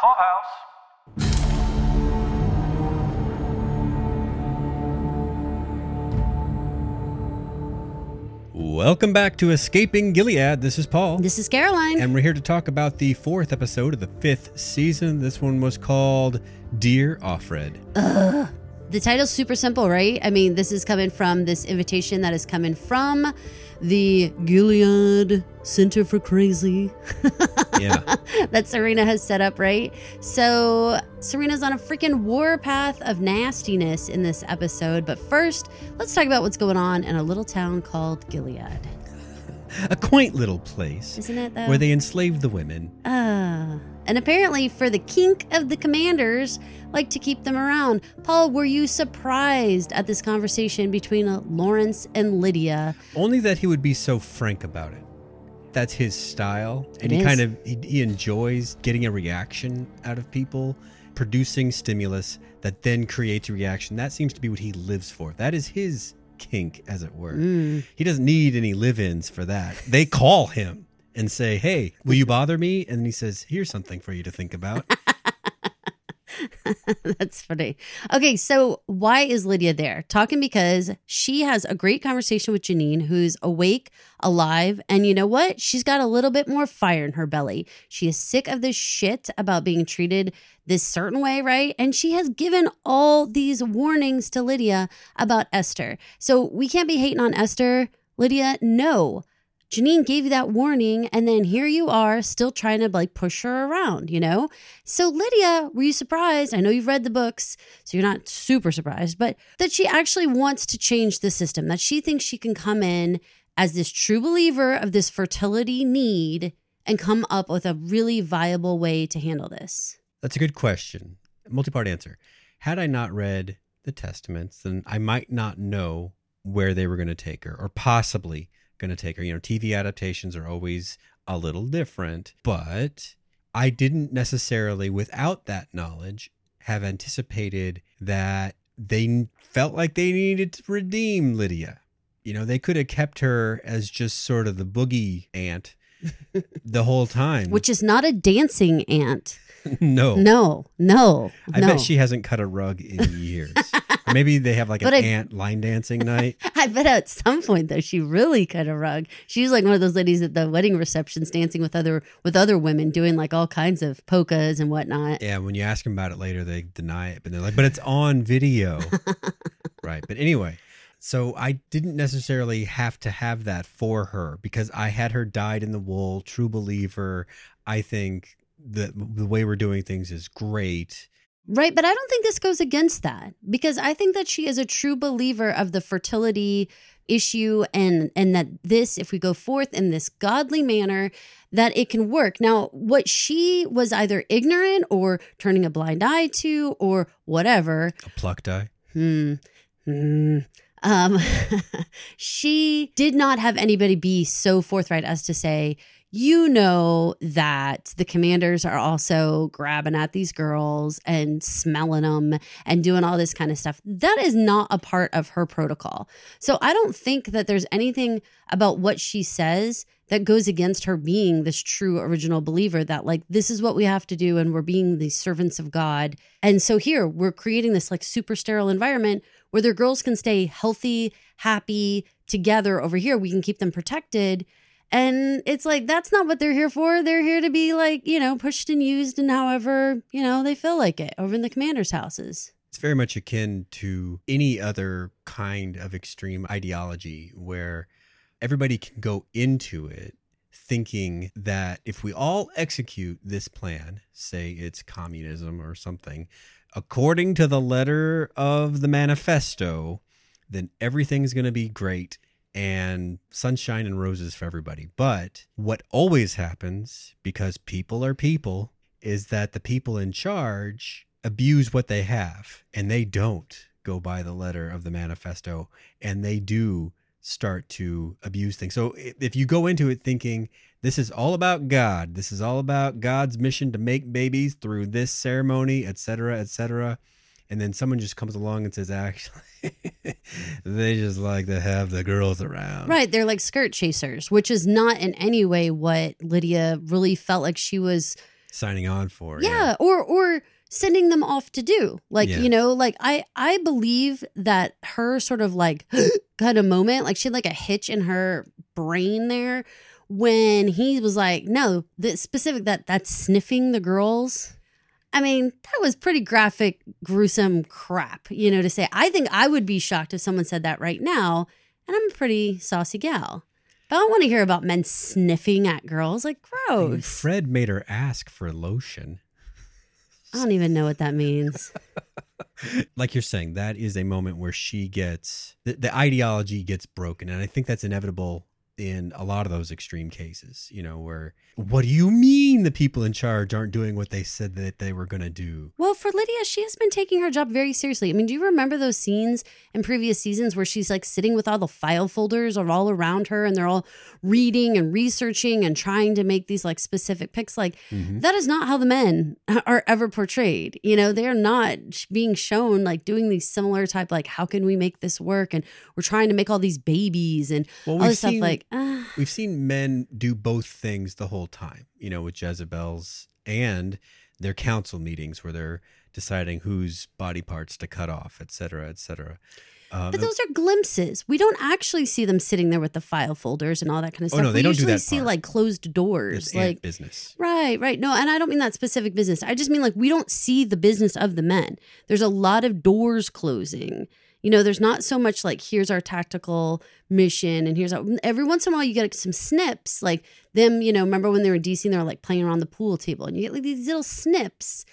Clubhouse. Welcome back to Escaping Gilead. This is Paul. This is Caroline. and we're here to talk about the fourth episode of the fifth season. This one was called Dear Offred. The title's super simple, right? I mean, this is coming from this invitation that is coming from the Gilead Center for Crazy Yeah. that Serena has set up, right? So Serena's on a freaking warpath of nastiness in this episode. But first, let's talk about what's going on in a little town called Gilead. a quaint little place Isn't it, though? where they enslaved the women. Ah. And apparently, for the kink of the commanders, like to keep them around. Paul, were you surprised at this conversation between uh, Lawrence and Lydia? Only that he would be so frank about it. That's his style. And It he is. kind of he, he enjoys getting a reaction out of people, producing stimulus that then creates a reaction. That seems to be what he lives for. That is his kink, as it were. Mm. He doesn't need any live-ins for that. They call him and say, "Hey, will you bother me?" And he says, "Here's something for you to think about." That's funny. Okay, so why is Lydia there? Talking because she has a great conversation with Janine, who's awake, alive, and you know what? She's got a little bit more fire in her belly. She is sick of this shit about being treated this certain way, right? And she has given all these warnings to Lydia about Esther. So we can't be hating on Esther. Lydia, no. Janine gave you that warning, and then here you are still trying to like push her around, you know? So, Lydia, were you surprised? I know you've read the books, so you're not super surprised, but that she actually wants to change the system, that she thinks she can come in as this true believer of this fertility need and come up with a really viable way to handle this. That's a good question. Multi-part answer. Had I not read the testaments, then I might not know where they were going to take her, or possibly going to take her. You know, TV adaptations are always a little different, but I didn't necessarily, without that knowledge, have anticipated that they felt like they needed to redeem Lydia. You know, they could have kept her as just sort of the boogie aunt the whole time. Which is not a dancing ant. no, No, no, I no. bet she hasn't cut a rug in years. or maybe they have like an I- ant line dancing night. I bet at some point though she really cut a rug. She was like one of those ladies at the wedding receptions dancing with other with other women doing like all kinds of polkas and whatnot. Yeah, when you ask them about it later, they deny it, but they're like, "But it's on video." right. But anyway, so I didn't necessarily have to have that for her because I had her dyed in the wool, true believer. I think the the way we're doing things is great. Right, but I don't think this goes against that because I think that she is a true believer of the fertility issue and and that this if we go forth in this godly manner that it can work. Now, what she was either ignorant or turning a blind eye to or whatever, A plucked eye. Hmm. Hmm. Um, she did not have anybody be so forthright as to say, you know, that the commanders are also grabbing at these girls and smelling them and doing all this kind of stuff. That is not a part of her protocol. So I don't think that there's anything about what she says that goes against her being this true original believer that like this is what we have to do and we're being the servants of God. And so here we're creating this like super sterile environment where their girls can stay healthy, happy together over here. We can keep them protected. And it's like that's not what they're here for. They're here to be like, you know, pushed and used and however, you know, they feel like it over in the commanders' houses. It's very much akin to any other kind of extreme ideology where everybody can go into it thinking that if we all execute this plan, say it's communism or something, according to the letter of the manifesto, then everything's going to be great and sunshine and roses for everybody. But what always happens, because people are people, is that the people in charge abuse what they have and they don't go by the letter of the manifesto and they do start to abuse things. So if you go into it thinking this is all about God, this is all about God's mission to make babies through this ceremony, etc., etc., and then someone just comes along and says actually they just like to have the girls around. Right. They're like skirt chasers, which is not in any way what Lydia really felt like she was signing on for. yeah, or or sending them off to do like Yeah. you know like i i believe that her sort of like kind of moment like she had like a hitch in her brain there when he was like no the specific that that's sniffing the girls i mean that was pretty graphic gruesome crap you know to say. I think i would be shocked if someone said that right now and i'm a pretty saucy gal. But i don't want to hear about men sniffing at girls like I mean, gross. Fred made her ask for lotion. i don't even know what that means. Like you're saying, that is a moment where she gets the, the ideology gets broken, and I think that's inevitable in a lot of those extreme cases. You know, where what do you mean the people in charge aren't doing what they said that they were going to do? Well, for Lydia, she has been taking her job very seriously. I mean, do you remember those scenes in previous seasons where she's like sitting with all the file folders are all around her and they're all reading and researching and trying to make these like specific picks? Like, Mhm. that is not how the men are ever portrayed. You know, they're not being shown like doing these similar type, like, how can we make this work? And we're trying to make all these babies and Well, all this stuff. Like, we've seen men do both things the whole time. You know, with Jezebel's and their council meetings where they're deciding whose body parts to cut off, et cetera, et cetera. Uh, But those are glimpses. We don't actually see them sitting there with the file folders and all that kind of Oh, stuff. no, they we don't do usually that see part. like closed doors. Like business. Right, right. No, and I don't mean that specific business. I just mean like we don't see the business of the men. There's a lot of doors closing. You know, there's not so much like here's our tactical mission and here's our, every once in a while you get some snips like them, you know, remember when they were in DC and they were like playing around the pool table and you get like these little snips.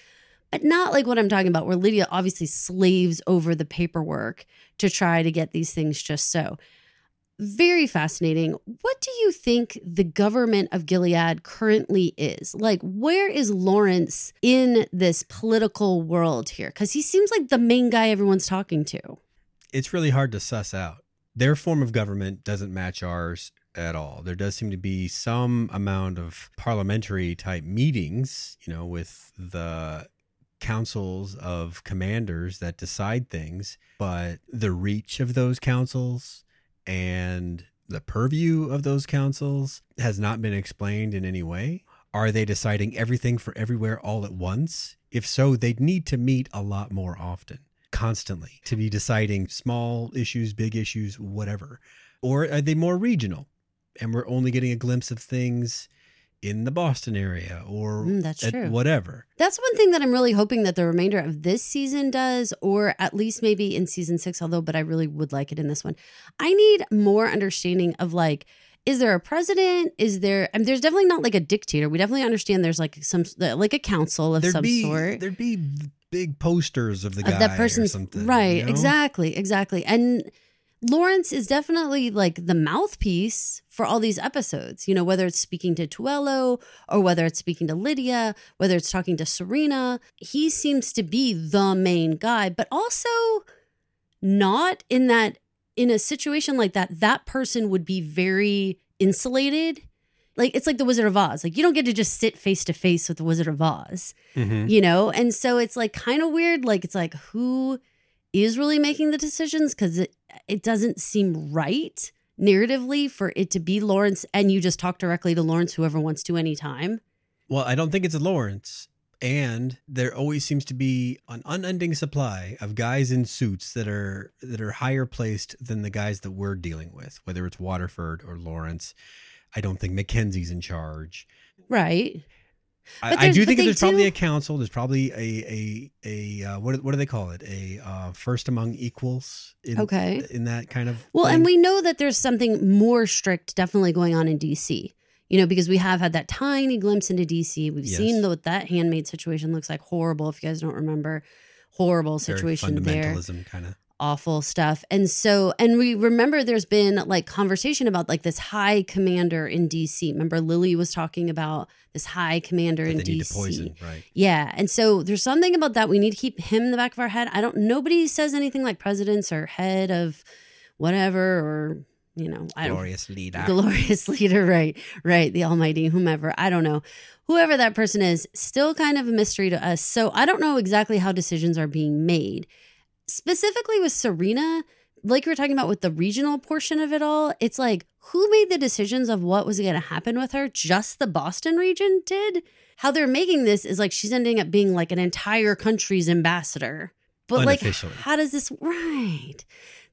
But not like what I'm talking about, where Lydia obviously slaves over the paperwork to try to get these things just so very fascinating. What do you think the government of Gilead currently is? Like, where is Lawrence in this political world here? Because he seems like the main guy everyone's talking to. It's really hard to suss out. Their form of government doesn't match ours at all. There does seem to be some amount of parliamentary type meetings, you know, with the councils of commanders that decide things, but the reach of those councils and the purview of those councils has not been explained in any way. Are they deciding everything for everywhere all at once? If so, they'd need to meet a lot more often constantly to be deciding small issues, big issues, whatever? Or are they more regional? And we're only getting a glimpse of things in the Boston area or Mm, that's at true. whatever. That's one thing that I'm really hoping that the remainder of this season does, or at least maybe in season six, although, but I really would like it in this one. I need more understanding of like, is there a president? Is there, I mean, there's definitely not like a dictator. We definitely understand there's like some, like a council of There'd some be sort. there'd be big posters of the guy of that person, right you know? exactly exactly and lawrence is definitely like the mouthpiece for all these episodes you know whether it's speaking to tuello or whether it's speaking to lydia whether it's talking to serena he seems to be the main guy but also not in that in a situation like that that person would be very insulated. Like it's like the wizard of oz. Like you don't get to just sit face to face with the wizard of oz Mhm. you know? And so it's like kind of weird. Like it's like who is really making the decisions? Because it it doesn't seem right narratively for it to be lawrence and you just talk directly to lawrence whoever wants to anytime. Well, I don't think it's Lawrence. And there always seems to be an unending supply of guys in suits that are that are higher placed than the guys that we're dealing with, whether it's Waterford or Lawrence. I don't think Mackenzie's in charge. right I, I do think there's probably do- a council. There's probably a a a uh, what what do they call it? A uh, first among equals. In, Okay. In that kind of well thing. and we know that there's something more strict definitely going on in dc you know because we have had that tiny glimpse into dc we've Yes. seen what that handmaid situation looks like horrible if you guys don't remember horrible Very situation there fundamentalism kind of. awful stuff. And so, and we remember there's been like conversation about like this high commander in DC. Remember, Lily was talking about this high commander They in DC. to poison, right? Yeah. And so there's something about that. We need to keep him in the back of our head. I don't, nobody says anything like presidents or head of whatever or, you know, I Glorious leader. glorious leader right right the almighty whomever i don't know whoever that person is still kind of a mystery to us so i don't know exactly how decisions are being made specifically with serena like we were talking about with the regional portion of it all it's like who made the decisions of what was going to happen with her just the boston region did how they're making this is like she's ending up being like an entire country's ambassador. But like, how does this right?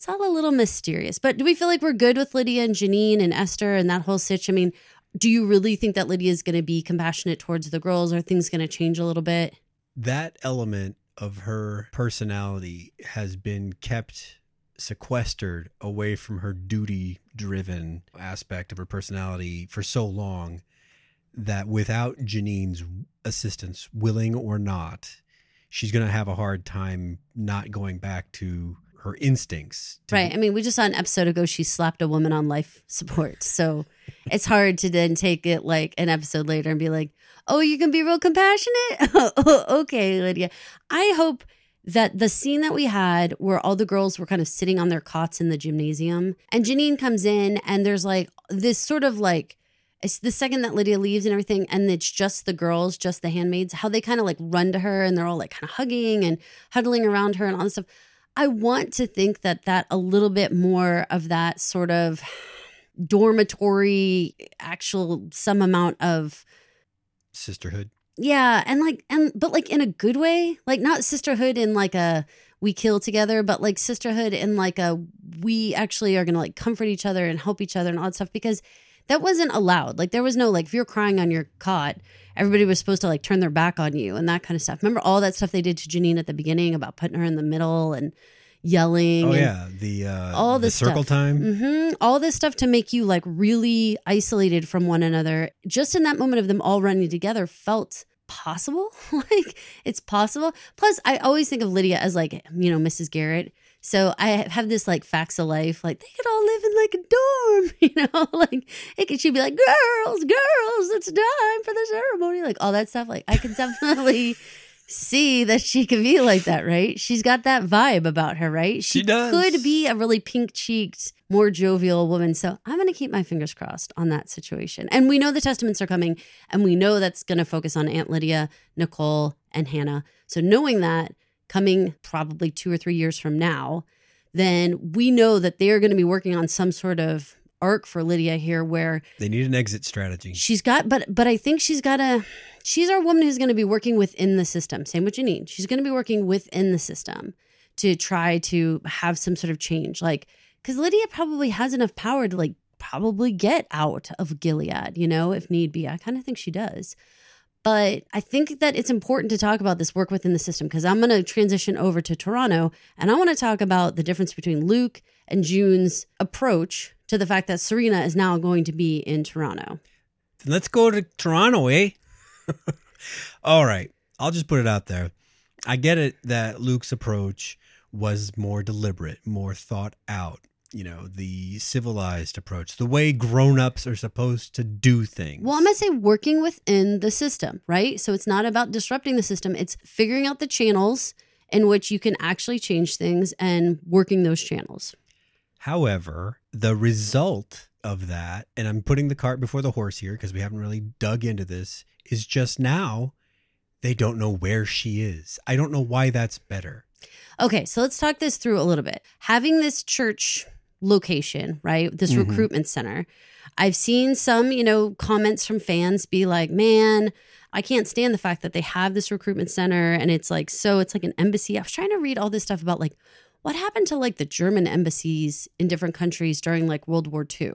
It's all a little mysterious. But do we feel like we're good with Lydia and Janine and Esther and that whole sitch? I mean, do you really think that Lydia is going to be compassionate towards the girls? Are things going to change a little bit? that element of her personality has been kept sequestered away from her duty driven aspect of her personality for so long that without Janine's assistance, willing or not, she's going to have a hard time not going back to her instincts. Right. I mean, we just saw an episode ago she slapped a woman on life support. So it's hard to then take it like an episode later and be like, oh, you can be real compassionate? okay, Lydia. I hope that the scene that we had where all the girls were kind of sitting on their cots in the gymnasium and Janine comes in and there's like this sort of like, it's the second that Lydia leaves and everything, and it's just the girls, just the handmaids, how they kind of like run to her and they're all like kind of hugging and huddling around her and all this stuff. I want to think that that a little bit more of that sort of dormitory, actual some amount of sisterhood. yeah, and like and but like in a good way, like not sisterhood in like a we kill together, but like sisterhood in like a we actually are gonna like comfort each other and help each other and all that stuff because that wasn't allowed. Like there was no like if you're crying on your cot, everybody was supposed to like turn their back on you and that kind of stuff. Remember all that stuff they did to Janine at the beginning about putting her in the middle and yelling Oh and yeah, the uh, all the circle stuff. time. hmm All this stuff to make you like really isolated from one another. Just in that moment of them all running together felt possible. like it's possible. Plus, I always think of Lydia as like, you know, Mrs. Garrett. So I have this like facts of life, like they could all live in like a dorm, you know, like it could, she'd be like, girls, girls, it's time for the ceremony, like all that stuff. Like I can definitely see that she could be like that, right? She's got that vibe about her, right? She does. could be a really pink cheeked, more jovial woman. So I'm going to keep my fingers crossed on that situation. And we know the testaments are coming, and we know that's going to focus on Aunt Lydia, Nicole, and Hannah. So knowing that coming probably two or three years from now, then we know that they're going to be working on some sort of arc for Lydia here where They need an exit strategy. she's got but but I think she's got a she's our woman who's going to be working within the system. Same with Janine. She's going to be working within the system to try to have some sort of change. Like cuz Lydia probably has enough power to like probably get out of Gilead, you know, if need be. I kind of think she does. But I think that it's important to talk about this work within the system because I'm going to transition over to Toronto and I want to talk about the difference between Luke and June's approach to the fact that Serena is now going to be in Toronto. Let's go to Toronto, eh? All right. I'll just put it out there. I get it that Luke's approach was more deliberate, more thought out. You know, the civilized approach, the way grown ups are supposed to do things. Well, I'm going to say working within the system, right? So it's not about disrupting the system, it's figuring out the channels in which you can actually change things and working those channels. However, the result of that, and I'm putting the cart before the horse here because we haven't really dug into this, is just now they don't know where she is. I don't know why that's better. Okay, so let's talk this through a little bit. Having this church location, right? This Mhm. recruitment center. I've seen some, you know, comments from fans be like, "Man, I can't stand the fact that they have this recruitment center and it's like so it's like an embassy." I was trying to read all this stuff about like what happened to like the German embassies in different countries during like World War II.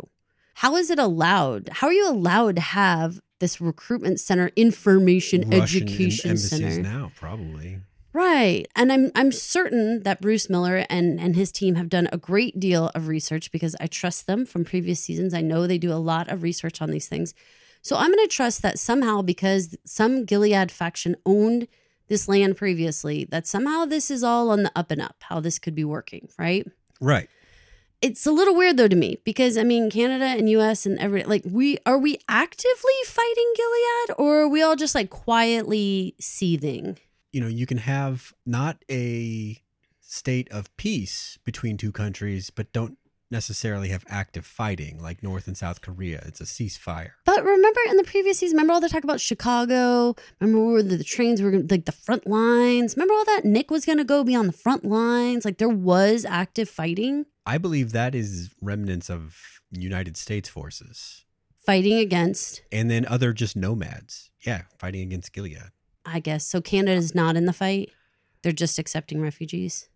How is it allowed? How are you allowed to have this recruitment center, information Russian education embassies center? now, probably. Right. And I'm I'm certain that Bruce Miller and and his team have done a great deal of research because I trust them from previous seasons. I know they do a lot of research on these things. So I'm going to trust that somehow because some Gilead faction owned this land previously that somehow this is all on the up and up how this could be working, right? Right. It's a little weird though to me because I mean Canada and US and every like we are we actively fighting Gilead or are we all just like quietly seething? You know, you can have not a state of peace between two countries, but don't necessarily have active fighting like North and South Korea. It's a ceasefire. But remember in the previous season, remember all the talk about Chicago? Remember where the, the trains were like the front lines? Remember all that? Nick was going to go be on the front lines. Like there was active fighting. I believe that is remnants of United States forces. fighting against, and then other just nomads. Yeah, fighting against Gilead. I guess. So Canada's uh, not in the fight. They're just accepting refugees.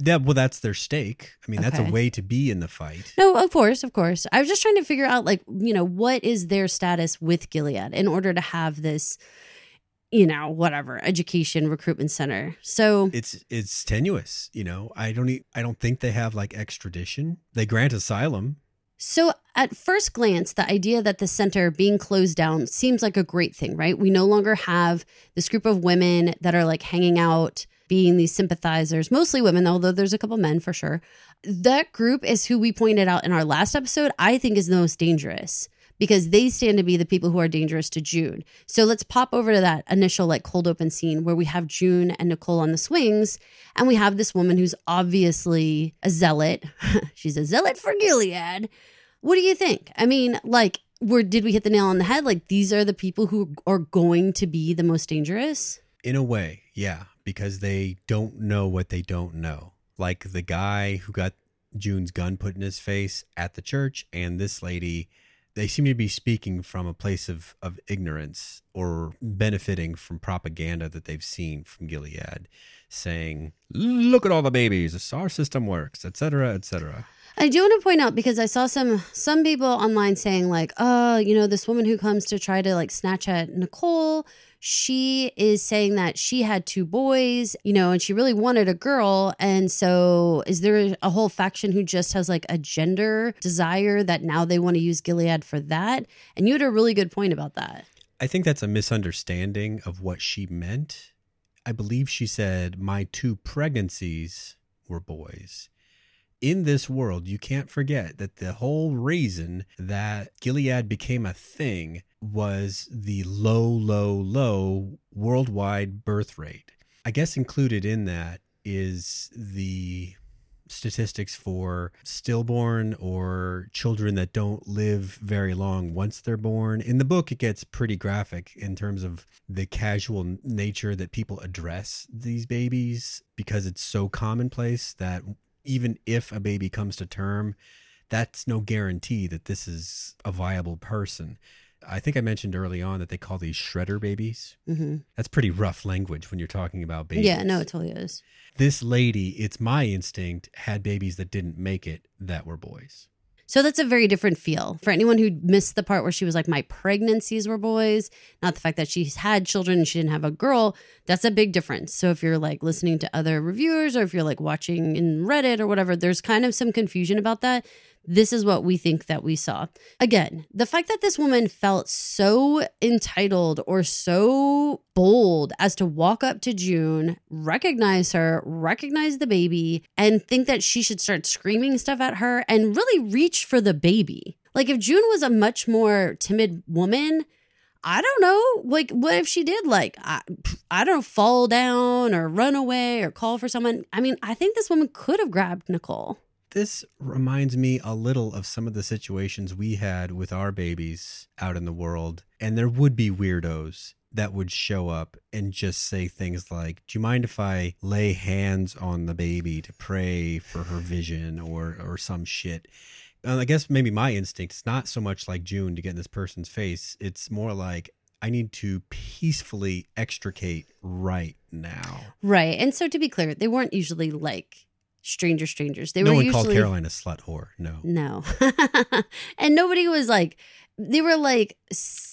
Yeah, well, that's their stake. I mean, that's a way to be in the fight. No, of course, of course. I was just trying to figure out, like, you know, what is their status with Gilead in order to have this, you know, whatever education recruitment center. So, It's it's tenuous, you know. I don't e- I don't think they have like extradition. They grant asylum. So at first glance, the idea that the center being closed down seems like a great thing, right? We no longer have this group of women that are like hanging out, being these sympathizers, mostly women, although there's a couple men for sure. That group is who we pointed out in our last episode, I think is the most dangerous because they stand to be the people who are dangerous to June. So let's pop over to that initial like cold open scene where we have June and Nicole on the swings and we have this woman who's obviously a zealot. She's a zealot for Gilead. What do you think? I mean, like where did we hit the nail on the head? Like these are the people who are going to be the most dangerous? In a way, yeah, because they don't know what they don't know. Like the guy who got June's gun put in his face at the church, and this lady, they seem to be speaking from a place of, of ignorance or benefiting from propaganda that they've seen from Gilead, saying, Look at all the babies, our system works, etc., etc. I do want to point out because I saw some some people online saying like, oh, you know, this woman who comes to try to like snatch at Nicole, she is saying that she had two boys, you know, and she really wanted a girl. And so is there a whole faction who just has like a gender desire that now they want to use Gilead for that? And you had a really good point about that. I think that's a misunderstanding of what she meant. I believe she said, My two pregnancies were boys. In this world, you can't forget that the whole reason that Gilead became a thing was the low, low, low worldwide birth rate. I guess included in that is the statistics for stillborn or children that don't live very long once they're born. In the book, it gets pretty graphic in terms of the casual nature that people address these babies because it's so commonplace that even if a baby comes to term, that's no guarantee that this is a viable person. I think I mentioned early on that they call these shredder babies. hmm That's pretty rough language when you're talking about babies. Yeah, no, it totally is. This lady, it's my instinct, had babies that didn't make it that were boys. So that's a very different feel for anyone who missed the part where she was like, My pregnancies were boys, not the fact that she's had children and she didn't have a girl. That's a big difference. So if you're like listening to other reviewers or if you're like watching in Reddit or whatever, there's kind of some confusion about that. This is what we think that we saw. Again, the fact that this woman felt so entitled or so bold as to walk up to June, recognize her, recognize the baby, and think that she should start screaming stuff at her and really reach for the baby. Like if June was a much more timid woman, I don't know. Like, what if she did, like, I, I don't know, fall down or run away or call for someone? I mean, I think this woman could have grabbed Nicole. This reminds me a little of some of the situations we had with our babies out in the world. And there would be weirdos that would show up and just say things like, Do you mind if I lay hands on the baby to pray for her vision or, or some shit? And I guess maybe my instinct is not so much like June to get in this person's face. It's more like, I need to peacefully extricate right now. Right. And so to be clear, they weren't usually like stranger strangers. They no were one usually called Caroline a slut whore. No. No. and nobody was like, they were like,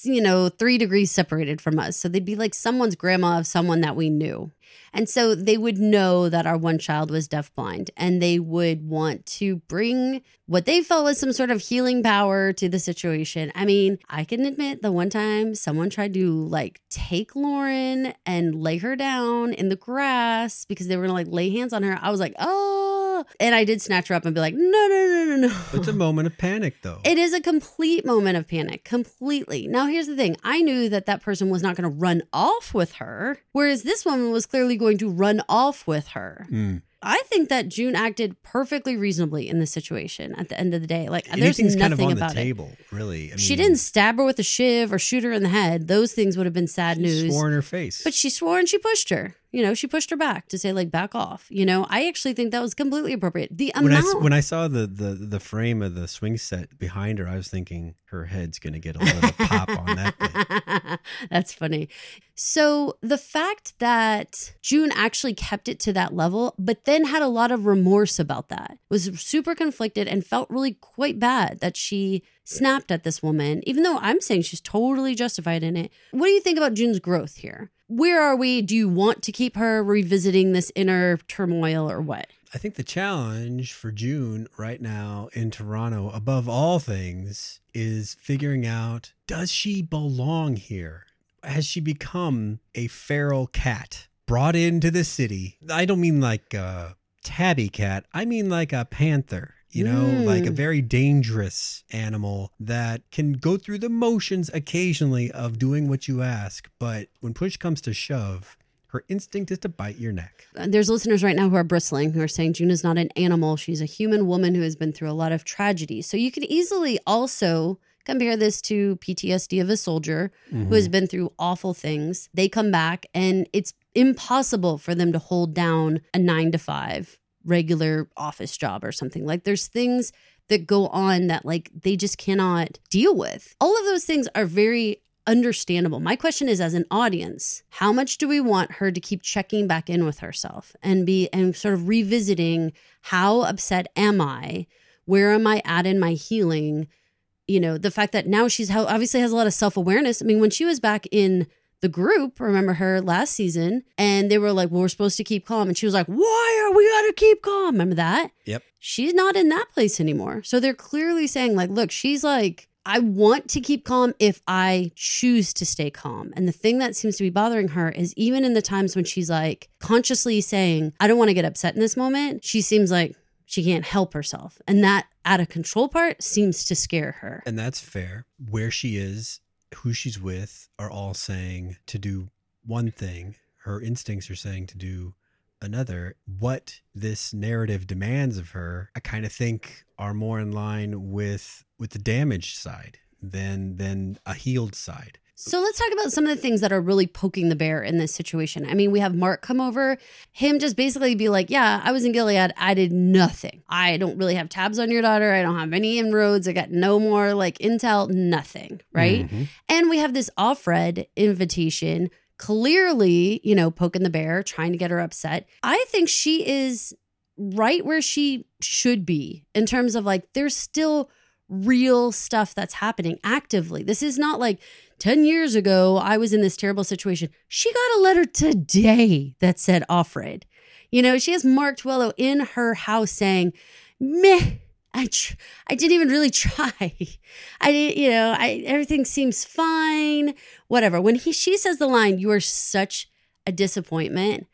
you know, three degrees separated from us. So they'd be like someone's grandma of someone that we knew. And so they would know that our one child was deafblind and they would want to bring what they felt was some sort of healing power to the situation. I mean, I can admit the one time someone tried to like take Lauren and lay her down in the grass because they were gonna like lay hands on her. I was like, oh, and I did snatch her up and be like, no, no, no, no, no. It's a moment of panic, though. It is a complete moment of panic, completely. Now, here's the thing I knew that that person was not going to run off with her, whereas this woman was clearly going to run off with her. Mm. I think that June acted perfectly reasonably in this situation at the end of the day. Like, there's Anything's nothing kind of on the about it. table, really. I she didn't stab her with a shiv or shoot her in the head. Those things would have been sad she news. swore in her face. But she swore and she pushed her. You know, she pushed her back to say like back off. You know, I actually think that was completely appropriate. The when I amount when I saw the the the frame of the swing set behind her, I was thinking her head's gonna get a little pop on that. That's funny. So the fact that June actually kept it to that level, but then had a lot of remorse about that, was super conflicted and felt really quite bad that she snapped at this woman, even though I'm saying she's totally justified in it. What do you think about June's growth here? Where are we? Do you want to keep her revisiting this inner turmoil or what? I think the challenge for June right now in Toronto, above all things, is figuring out does she belong here? Has she become a feral cat brought into the city? I don't mean like a tabby cat, I mean like a panther. You know, Mm. like a very dangerous animal that can go through the motions occasionally of doing what you ask. But when push comes to shove, her instinct is to bite your neck. There's listeners right now who are bristling, who are saying June is not an animal. She's a human woman who has been through a lot of tragedy. So you could easily also compare this to PTSD of a soldier who has been through awful things. They come back and it's impossible for them to hold down a nine to five regular office job or something. Like there's things that go on that like they just cannot deal with. All of those things are very understandable. My question is as an audience, how much do we want her to keep checking back in with herself and be and sort of revisiting how upset am I? Where am I at in my healing? You know, the fact that now she's obviously has a lot of self-awareness. I mean, when she was back in the group, remember her last season, and they were like, Well, we're supposed to keep calm. And she was like, Why are we got to keep calm? Remember that? Yep. She's not in that place anymore. So they're clearly saying, like, look, she's like, I want to keep calm if I choose to stay calm. And the thing that seems to be bothering her is even in the times when she's like consciously saying, I don't want to get upset in this moment, she seems like she can't help herself. And that out of control part seems to scare her. And that's fair. Where she is, who she's with are all saying to do one thing. Her instincts are saying to do another. What this narrative demands of her, I kind of think are more in line with with the damaged side than than a healed side. So let's talk about some of the things that are really poking the bear in this situation. I mean, we have Mark come over, him just basically be like, Yeah, I was in Gilead. I did nothing. I don't really have tabs on your daughter. I don't have any inroads. I got no more like intel, nothing. Right. Mhm. And we have this Offred invitation, clearly, you know, poking the bear, trying to get her upset. I think she is right where she should be in terms of like, there's still real stuff that's happening actively. This is not like 10 years ago, I was in this terrible situation. She got a letter today that said Offred. You know, she has Mark Tuello in her house saying, meh. I tr- I didn't even really try. I didn't, you know, I everything seems fine. Whatever. When he she says the line, "You are such a disappointment,"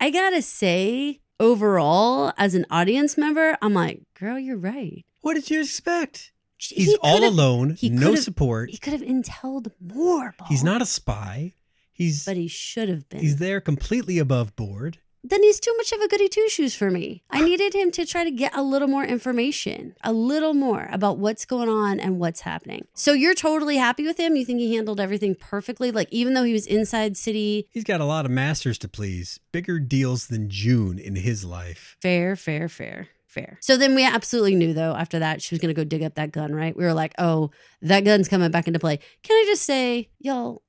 I gotta say, overall, as an audience member, I'm like, "Girl, you're right." What did you expect? He He's all could've- alone, he no support. He could have inteled more. Paul. He's not a spy. He's but he should have been. he's there completely above board. then he's too much of a goody two shoes for me. I needed him to try to get a little more information, a little more about what's going on and what's happening. So you're totally happy with him? You think he handled everything perfectly? Like, even though he was inside city, He's got a lot of masters to please, bigger deals than June in his life. fair, fair, fair. Fair. So then we absolutely knew though after that she was gonna go dig up that gun, right? We were like, oh, that gun's coming back into play. Can I just say, y'all,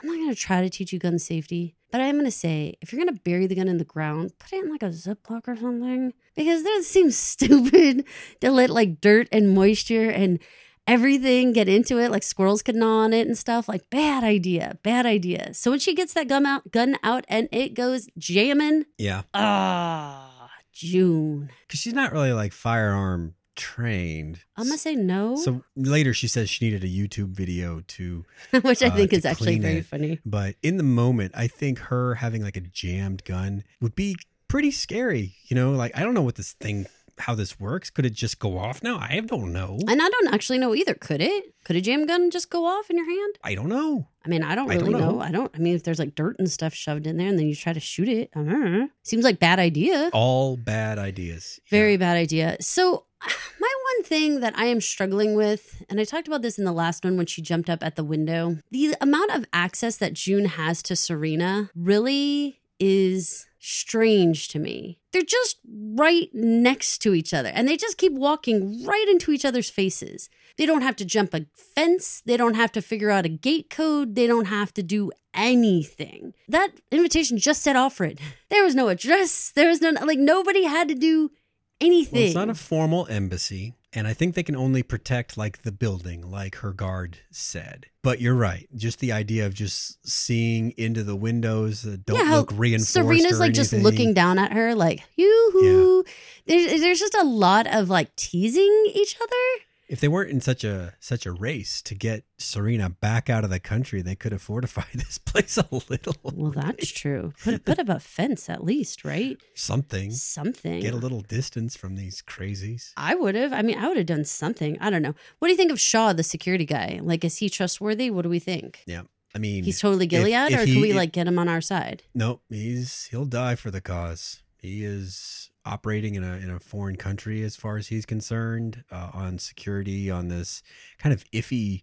I'm not gonna try to teach you gun safety, but I am gonna say if you're gonna bury the gun in the ground, put it in like a Ziploc or something. Because that seems stupid to let like dirt and moisture and everything get into it, like squirrels could gnaw on it and stuff. Like bad idea, bad idea. So when she gets that gun out, gun out, and it goes jamming, Yeah. ah, June. Because she's not really like firearm trained. I'm gonna say no, So later she says she needed a YouTube video to, which I uh, think is actually very it. funny. but in the moment, I think her having like a jammed gun would be pretty scary. You know, like I don't know what this thing, how this works. Could it just go off now? I don't know. And I don't actually know either. Could it? Could a jam gun just go off in your hand? I don't know. I mean, I don't I don't know. know. I don't. I mean, if there's like dirt and stuff shoved in there, and then you try to shoot it, I don't know. Seems like bad idea. All bad ideas. Very Yeah. bad idea. So, my one thing that I am struggling with, and I talked about this in the last one when she jumped up at the window, the amount of access that June has to Serena really is strange to me. They're just right next to each other and they just keep walking right into each other's faces. They don't have to jump a fence, they don't have to figure out a gate code, they don't have to do anything. That invitation just said Offred. There was no address, there was no, like, nobody had to do anything. Well, it's not a formal embassy. And I think they can only protect like the building, like her guard said. But you're right. Just the idea of just seeing into the windows that don't Yeah, look reinforced. Serena's like just looking down at her, like, yoo-hoo. There's, there's just a lot of like teasing each other. If they weren't in such a such a race to get Serena back out of the country, they could have fortified this place a little. Well, that's true. Put, put up a fence at least, right? something. Something. Get a little distance from these crazies. I would have. I mean, I would have done something. I don't know. What do you think of Shaw, the security guy? Like, is he trustworthy? What do we think? Yeah. I mean, He's totally Gilead, if or he- can we if- like get him on our side? Nope, he's he'll die for the cause. He is operating in a in a foreign country as far as he's concerned uh, on security on this kind of iffy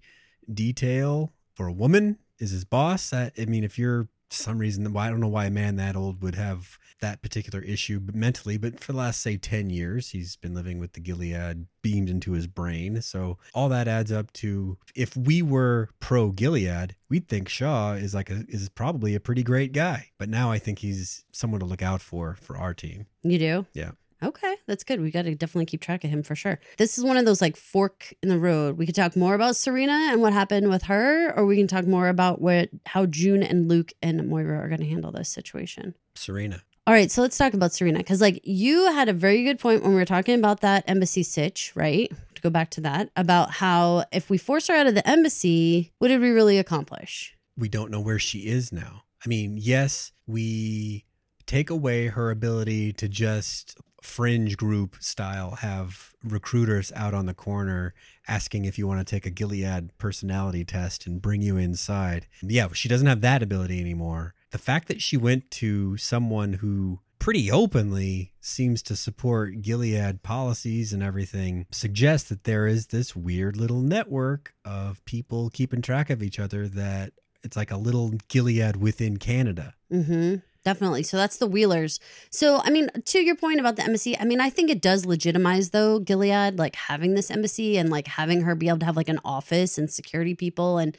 detail for a woman is his boss. That I mean, if you're some reason why I don't know why a man that old would have that particular issue but mentally, but for the last say 10 years he's been living with the Gilead beamed into his brain. So all that adds up to if we were pro Gilead, we'd think Shaw is like a is probably a pretty great guy. But now I think he's someone to look out for for our team. You do? Yeah. Okay, that's good. We got to definitely keep track of him for sure. This is one of those like fork in the road. We could talk more about Serena and what happened with her, or we can talk more about what how June and Luke and Moira are going to handle this situation. Serena. All right, so let's talk about Serena because, like, you had a very good point when we were talking about that embassy sitch, right? To go back to that, about how if we force her out of the embassy, what did we really accomplish? we don't know where she is now. I mean, yes, we take away her ability to just fringe group style have recruiters out on the corner asking if you want to take a Gilead personality test and bring you inside. Yeah, she doesn't have that ability anymore. The fact that she went to someone who pretty openly seems to support Gilead policies and everything suggests that there is this weird little network of people keeping track of each other that it's like a little Gilead within Canada. Mm-hmm. Definitely. So that's the Wheelers. So, I mean, to your point about the embassy, I mean, I think it does legitimize, though, Gilead, like having this embassy and like having her be able to have like an office and security people and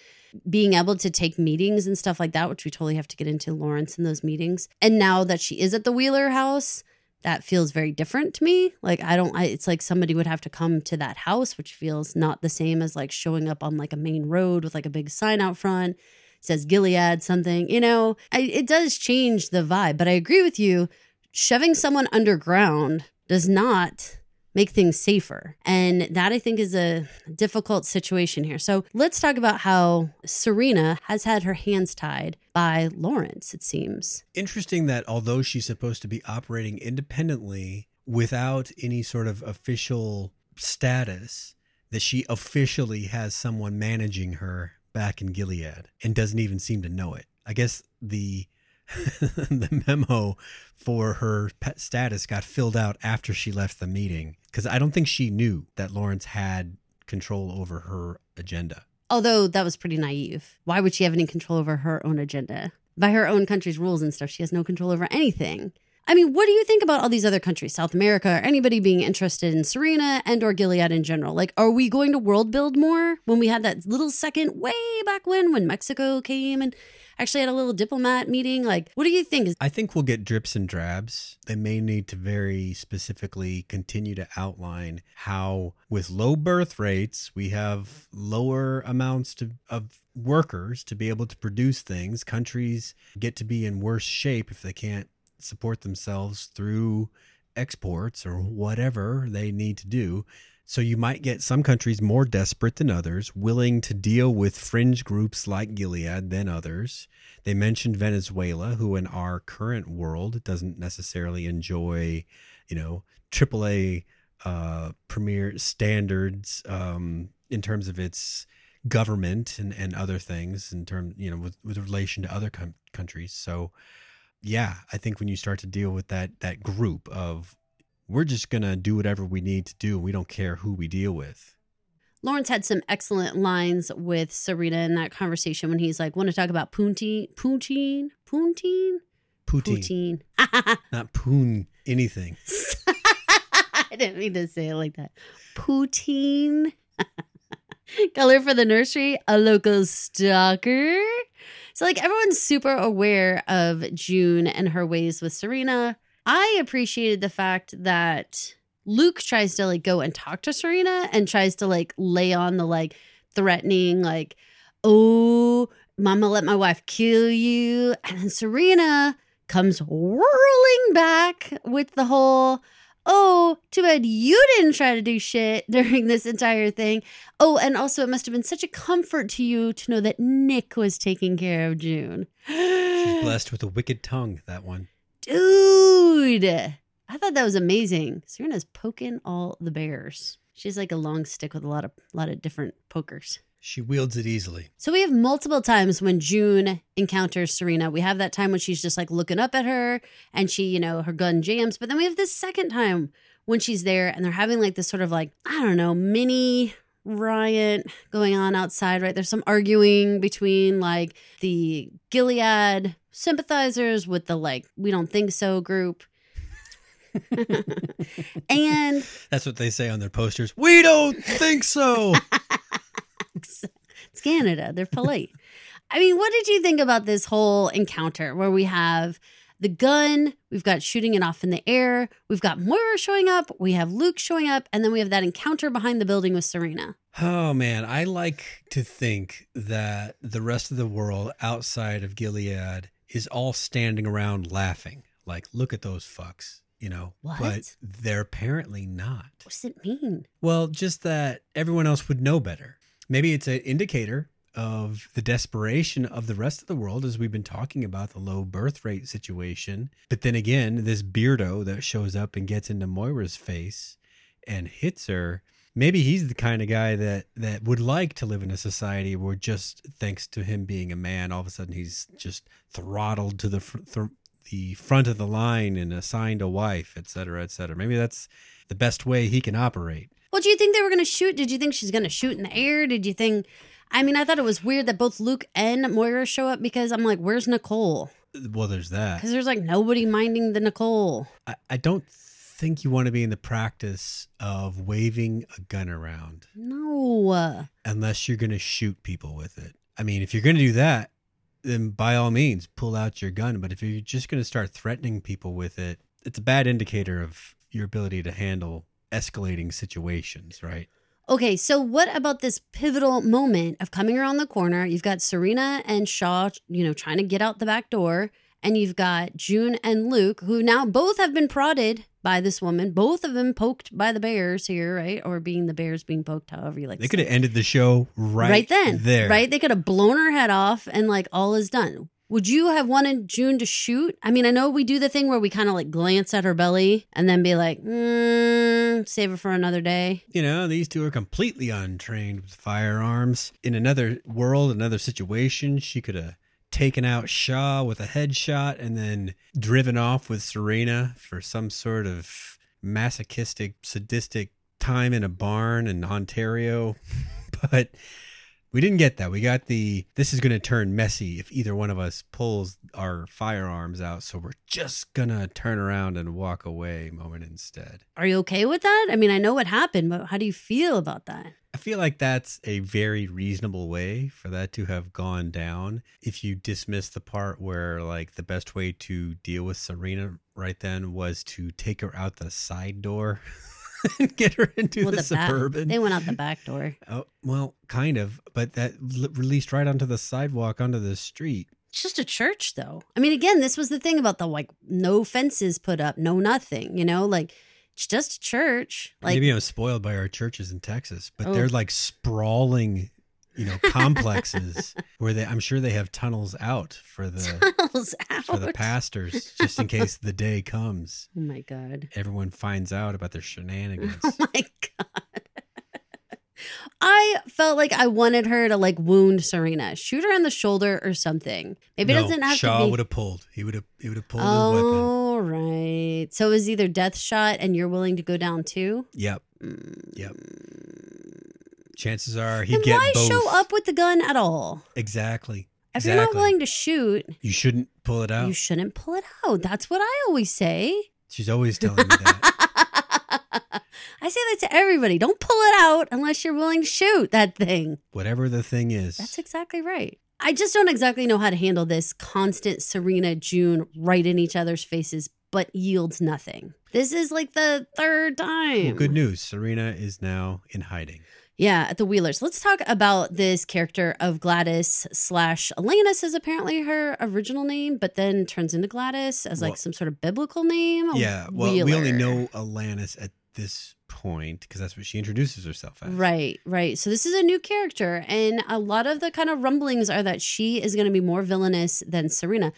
being able to take meetings and stuff like that, which we totally have to get into Lawrence in those meetings. And now that she is at the Wheeler house, that feels very different to me. Like, I don't, I, it's like somebody would have to come to that house, which feels not the same as like showing up on like a main road with like a big sign out front says Gilead something, you know, I, it does change the vibe. But I agree with you. Shoving someone underground does not make things safer. And that I think is a difficult situation here. So let's talk about how Serena has had her hands tied by Lawrence, it seems. Interesting that although she's supposed to be operating independently without any sort of official status, that she officially has someone managing her back in Gilead and doesn't even seem to know it. I guess the the memo for her pet status got filled out after she left the meeting because I don't think she knew that Lawrence had control over her agenda. Although that was pretty naive. Why would she have any control over her own agenda? By her own country's rules and stuff, she has no control over anything. I mean, what do you think about all these other countries, South America, or anybody being interested in Serena and or Gilead in general? Like, are we going to world build more when we had that little second way back when when Mexico came and actually had a little diplomat meeting? Like, what do you think? I think we'll get drips and drabs. They may need to very specifically continue to outline how, with low birth rates, we have lower amounts to, of workers to be able to produce things. Countries get to be in worse shape if they can't support themselves through exports or whatever they need to do. So you might get some countries more desperate than others, willing to deal with fringe groups like Gilead than others. They mentioned Venezuela, who in our current world doesn't necessarily enjoy, you know, AAA uh, premier standards um, in terms of its government and, and other things in terms, you know, with, with relation to other com- countries. So, yeah, I think when you start to deal with that that group of we're just gonna do whatever we need to do, we don't care who we deal with. Lawrence had some excellent lines with Serena in that conversation when he's like, want to talk about poutine, poutine, Puntine? Poutine. Poutine. Not poon anything. I didn't mean to say it like that. Poutine. Color for the nursery, a local stalker. So, like, everyone's super aware of June and her ways with Serena. I appreciated the fact that Luke tries to, like, go and talk to Serena and tries to, like, lay on the, like, threatening, like, oh, mama let my wife kill you. And then Serena comes whirling back with the whole, oh, too bad you didn't try to do shit during this entire thing. Oh, and also it must have been such a comfort to you to know that Nick was taking care of June. She's blessed with a wicked tongue, that one. Dude, I thought that was amazing. Serena's poking all the bears. She's like a long stick with a lot of lot of different pokers. She wields it easily. So we have multiple times when June encounters Serena. We have that time when she's just like looking up at her and she, you know, her gun jams. But then we have this second time when she's there and they're having like this sort of like, I don't know, mini riot going on outside, right? There's some arguing between like the Gilead sympathizers with the like, we don't think so group. and That's what they say on their posters. We don't think so. it's Canada. They're polite. I mean, what did you think about this whole encounter where we have the gun, we've got shooting it off in the air, we've got Moira showing up, we have Luke showing up, and then we have that encounter behind the building with Serena. Oh man, I like to think that the rest of the world outside of Gilead is all standing around laughing. Like, look at those fucks, you know? What? But they're apparently not. What does it mean? Well, just that everyone else would know better. Maybe it's an indicator of the desperation of the rest of the world as we've been talking about the low birth rate situation. But then again, this beardo that shows up and gets into Moira's face and hits her, maybe he's the kind of guy that that would like to live in a society where just thanks to him being a man, all of a sudden he's just throttled to the fr- th- the front of the line and assigned a wife, et cetera, et cetera. Maybe that's the best way he can operate. Well, do you think they were going to shoot? Did you think she's going to shoot in the air? Did you think? I mean, I thought it was weird that both Luke and Moira show up because I'm like, where's Nicole? Well, there's that. Because there's like nobody minding the Nicole. I, I don't think you want to be in the practice of waving a gun around No. unless you're going to shoot people with it. I mean, if you're going to do that, then by all means, pull out your gun. But if you're just going to start threatening people with it, it's a bad indicator of your ability to handle escalating situations, right? Okay, so what about this pivotal moment of coming around the corner? You've got Serena and Shaw, you know, trying to get out the back door, and you've got June and Luke, who now both have been prodded by this woman. Both of them poked by the bears here, right? Or being the bears being poked, however you like. They could have ended the show right, right then, there. right? They could have blown her head off, and like all is done. Would you have wanted June to shoot? I mean, I know we do the thing where we kind of like glance at her belly and then be like, mm, save her for another day. You know, these two are completely untrained with firearms. In another world, another situation, she could have taken out Shaw with a headshot and then driven off with Serena for some sort of masochistic, sadistic time in a barn in Ontario. but we didn't get that. We got the this is going to turn messy if either one of us pulls our firearms out. So we're just going to turn around and walk away moment instead. Are you okay with that? I mean, I know what happened, but how do you feel about that? I feel like that's a very reasonable way for that to have gone down. If you dismiss the part where, like, the best way to deal with Serena right then was to take her out the side door and get her into Well, the, the back- suburban. They went out the back door. oh, well, kind of, but that l- released right onto the sidewalk onto the street. It's just a church, though. I mean, again, this was the thing about the like no fences put up, no nothing. You know, like it's just a church. Like Maybe I'm spoiled by our churches in Texas, but Oh. they're like sprawling, you know, complexes where they. I'm sure they have tunnels out for the tunnels out. for the pastors, just in case the day comes. Oh my god. Everyone finds out about their shenanigans. Oh my god. I felt like I wanted her to like wound Serena, shoot her in the shoulder or something. Maybe it doesn't have Shaw to be. would have pulled. He would have. He would have pulled his weapon. All right. So it was either death shot and you're willing to go down too? Yep. Mm. Yep. Chances are he'd Then get why both. show up with the gun at all? Exactly. If you're not willing to shoot, You shouldn't pull it out. you shouldn't pull it out. That's what I always say. She's always telling me that. I say that to everybody. Don't pull it out unless you're willing to shoot that thing. Whatever the thing is. That's exactly right. I just don't exactly know how to handle this constant Serena June right in each other's faces, but yields nothing. This is like the third time. Well, good news. Serena is now in hiding. Yeah, at the Wheelers. Let's talk about this character of Gladys slash Alanis is apparently her original name, but then turns into Gladys as like Well- some sort of biblical name. Yeah. Well, we only know Alanis at this point because that's what she introduces herself as. Right, right. So this is a new character, and a lot of the kind of rumblings are that she is going to be more villainous than Serena.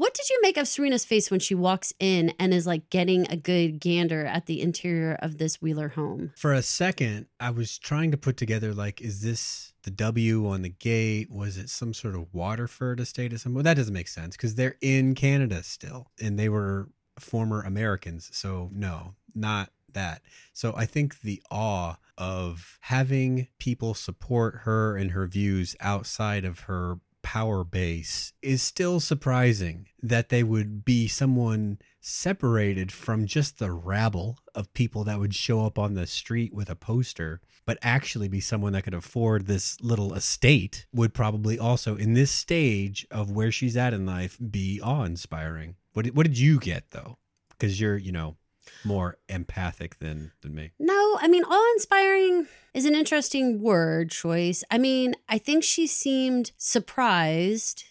What did you make of Serena's face when she walks in and is like getting a good gander at the interior of this Wheeler home? For a second, I was trying to put together like, is this the W on the gate? Was it some sort of Waterford estate or something? Well, that doesn't make sense because they're in Canada still and they were former Americans. So, no, not that. So, I think the awe of having people support her and her views outside of her power base is still surprising that they would be someone separated from just the rabble of people that would show up on the street with a poster, but actually be someone that could afford this little estate would probably also, in this stage of where she's at in life, be awe inspiring. What what did you get though? Because you're, you know, more empathic than than me. No, I mean, awe inspiring is an interesting word choice. I mean, I think she seemed surprised,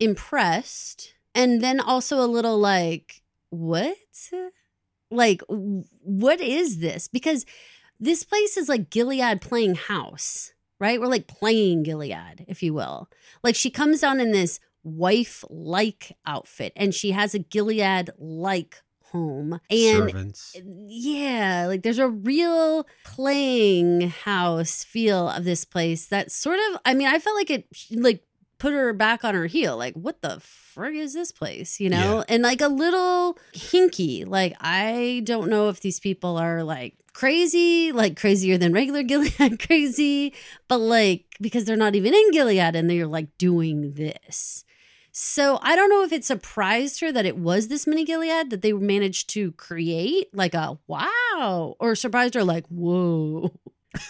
impressed, and then also a little like, what? Like, what is this? Because this place is like Gilead playing house, right? We're like playing Gilead, if you will. Like, she comes down in this wife like outfit and she has a Gilead like home. And Servants. yeah, like there's a real playing house feel of this place that sort of, I mean, I felt like it like put her back on her heel. Like, what the frig is this place? You know? Yeah. And like a little hinky. Like, I don't know if these people are like crazy, like crazier than regular Gilead crazy, but like because they're not even in Gilead and they're like doing this. So I don't know if it surprised her that it was this mini Gilead that they managed to create, like a wow, or surprised her like whoa.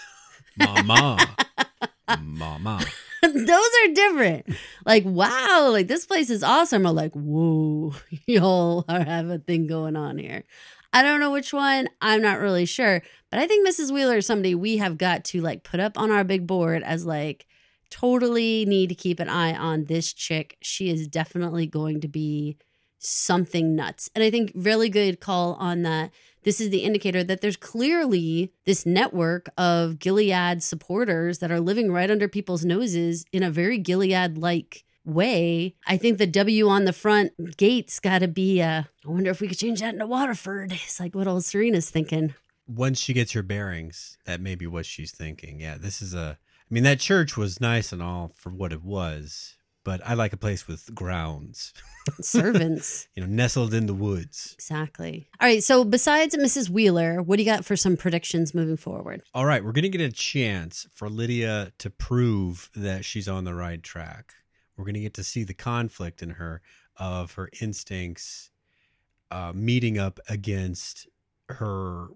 Mama. Mama. Those are different. Like wow, like this place is awesome. Or like whoa, y'all are have a thing going on here. I don't know which one. I'm not really sure, but I think Mrs. Wheeler is somebody we have got to like put up on our big board as like totally need to keep an eye on this chick. She is definitely going to be something nuts. And I think really good call on that. This is the indicator that there's clearly this network of Gilead supporters that are living right under people's noses in a very Gilead like way. I think the W on the front gate's got to be, uh, I wonder if we could change that into Waterford. It's like what old Serena's thinking. Once she gets her bearings, that may be what she's thinking. Yeah, this is a. I mean, that church was nice and all for what it was, but I like a place with grounds, Servants. you know, nestled in the woods. exactly. All right. So besides Mrs. Wheeler, what do you got for some predictions moving forward? All right, we're going to get a chance for Lydia to prove that she's on the right track. We're going to get to see the conflict in her of her instincts uh, meeting up against her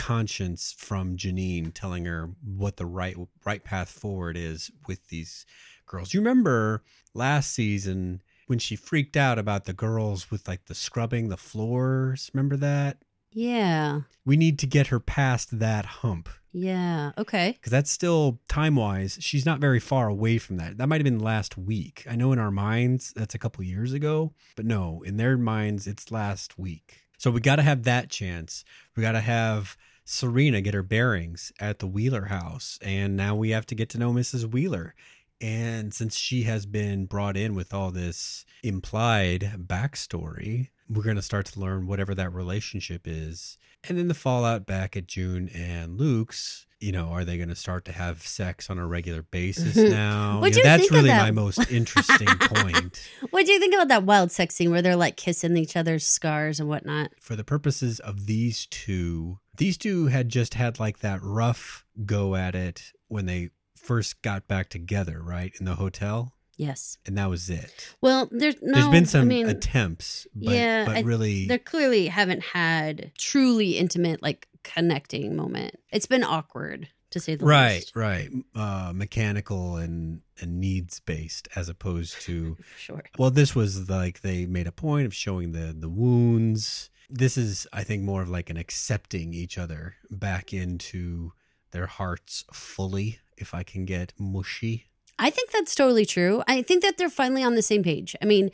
conscience from Janine telling her what the right right path forward is with these girls. You remember last season when she freaked out about the girls with like the scrubbing the floors? Remember that? Yeah. We need to get her past that hump Yeah. Okay. because that's still time wise she's not very far away from that that might have been last week i know in our minds that's a couple years ago but no in their minds it's last week so we got to have that chance we got to have serena get her bearings at the wheeler house and now we have to get to know mrs wheeler and since she has been brought in with all this implied backstory we're going to start to learn whatever that relationship is and then the fallout back at June and Luke's, you know, are they going to start to have sex on a regular basis now? You know, that's really that? my most interesting point. What do you think about that wild sex scene where they're like kissing each other's scars and whatnot? For the purposes of these two, these two had just had like that rough go at it when they first got back together, right? In the hotel. Yes. and that was it. Well, there's no. There's been some I mean, attempts, but, yeah, but really, they clearly haven't had truly intimate, like connecting moment. It's been awkward to say the right, least. right, uh, mechanical and and needs based, as opposed to Sure. Well, this was like they made a point of showing the the wounds. This is, I think, more of like an accepting each other back into their hearts fully. If I can get mushy, I think that's totally true. I think that they're finally on the same page. I mean,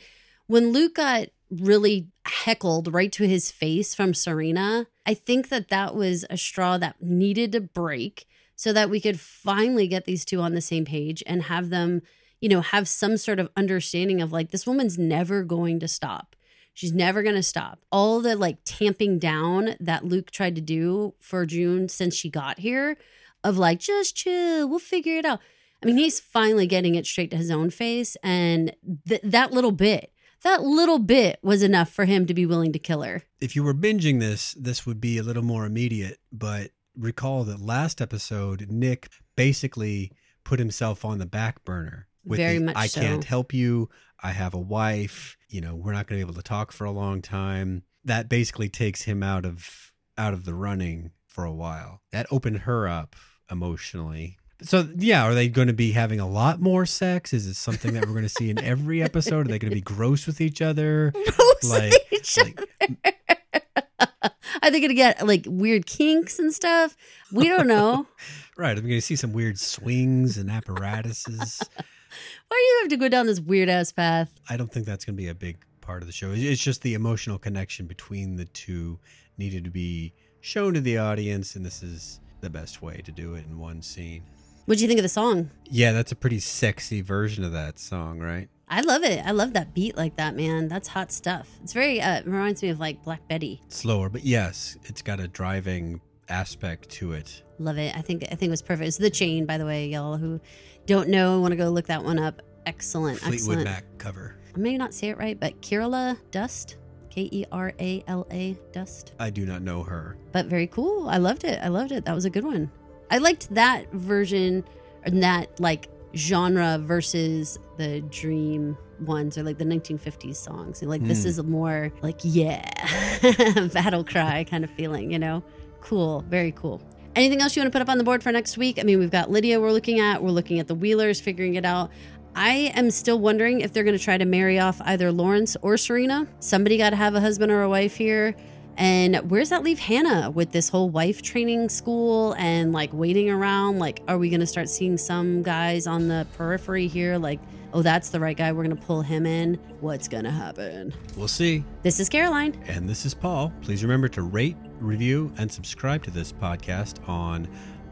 when Luke got really heckled right to his face from Serena, I think that that was a straw that needed to break so that we could finally get these two on the same page and have them, you know, have some sort of understanding of like, this woman's never going to stop. She's never going to stop. All the like tamping down that Luke tried to do for June since she got here, of like, just chill, we'll figure it out. I mean, he's finally getting it straight to his own face. And th- that little bit, that little bit was enough for him to be willing to kill her. if you were binging this, this would be a little more immediate. But recall that last episode, Nick basically put himself on the back burner. Very the, much I so. can't help you. I have a wife. You know, we're not going to be able to talk for a long time. That basically takes him out of out of the running for a while. That opened her up emotionally. So yeah, are they going to be having a lot more sex? Is it something that we're going to see in every episode? Are they going to be gross with each other? Gross Like- Each like- other. Are they going to get like weird kinks and stuff? We don't know. Right. I'm going to see some weird swings and apparatuses. Why do you have to go down this weird ass path? I don't think that's going to be a big part of the show. It's just the emotional connection between the two needed to be shown to the audience, and this is the best way to do it in one scene. What do you think of the song? Yeah, that's a pretty sexy version of that song, right? I love it. I love that beat like that, man. That's hot stuff. It's very, uh, reminds me of like Black Betty. Slower, but yes, it's got a driving aspect to it. Love it. I think I think it was perfect. It's the chain, by the way, y'all who don't know, I want to go look that one up. Excellent, Fleetwood excellent. Mac cover. I may not say it right, but Kerala Dust, K E R A L A Dust. I do not know her. But very cool. I loved it. I loved it. That was a good one. I liked that version and that like genre versus the dream ones or like the 1950s songs. Like this Hmm. is a more like yeah, battle cry kind of feeling, you know? Cool. Very cool. Anything else you want to put up on the board for next week? I mean, we've got Lydia we're looking at. We're looking at the Wheelers, figuring it out. I am still wondering if they're going to try to marry off either Lawrence or Serena. Somebody got to have a husband or a wife here. And where's that leave Hannah with this whole wife training school and like waiting around? Like, are we going to start seeing some guys on the periphery here? Like, oh, that's the right guy. We're going to pull him in. What's going to happen? We'll see. This is Caroline. And this is Paul. Please remember to rate, review, and subscribe to this podcast on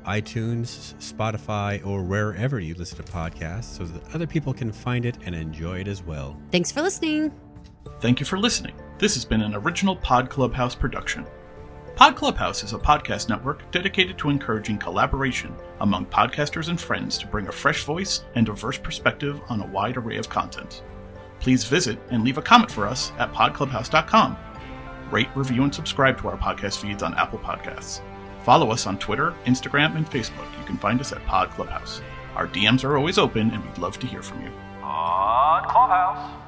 iTunes, Spotify, or wherever you listen to podcasts so that other people can find it and enjoy it as well. Thanks for listening. Thank you for listening. This has been an original Pod Clubhouse production. Pod Clubhouse is a podcast network dedicated to encouraging collaboration among podcasters and friends to bring a fresh voice and diverse perspective on a wide array of content. Please visit and leave a comment for us at podclubhouse.com. Rate, review, and subscribe to our podcast feeds on Apple Podcasts. Follow us on Twitter, Instagram, and Facebook. You can find us at Pod Clubhouse. Our DMs are always open, and we'd love to hear from you. Pod Clubhouse.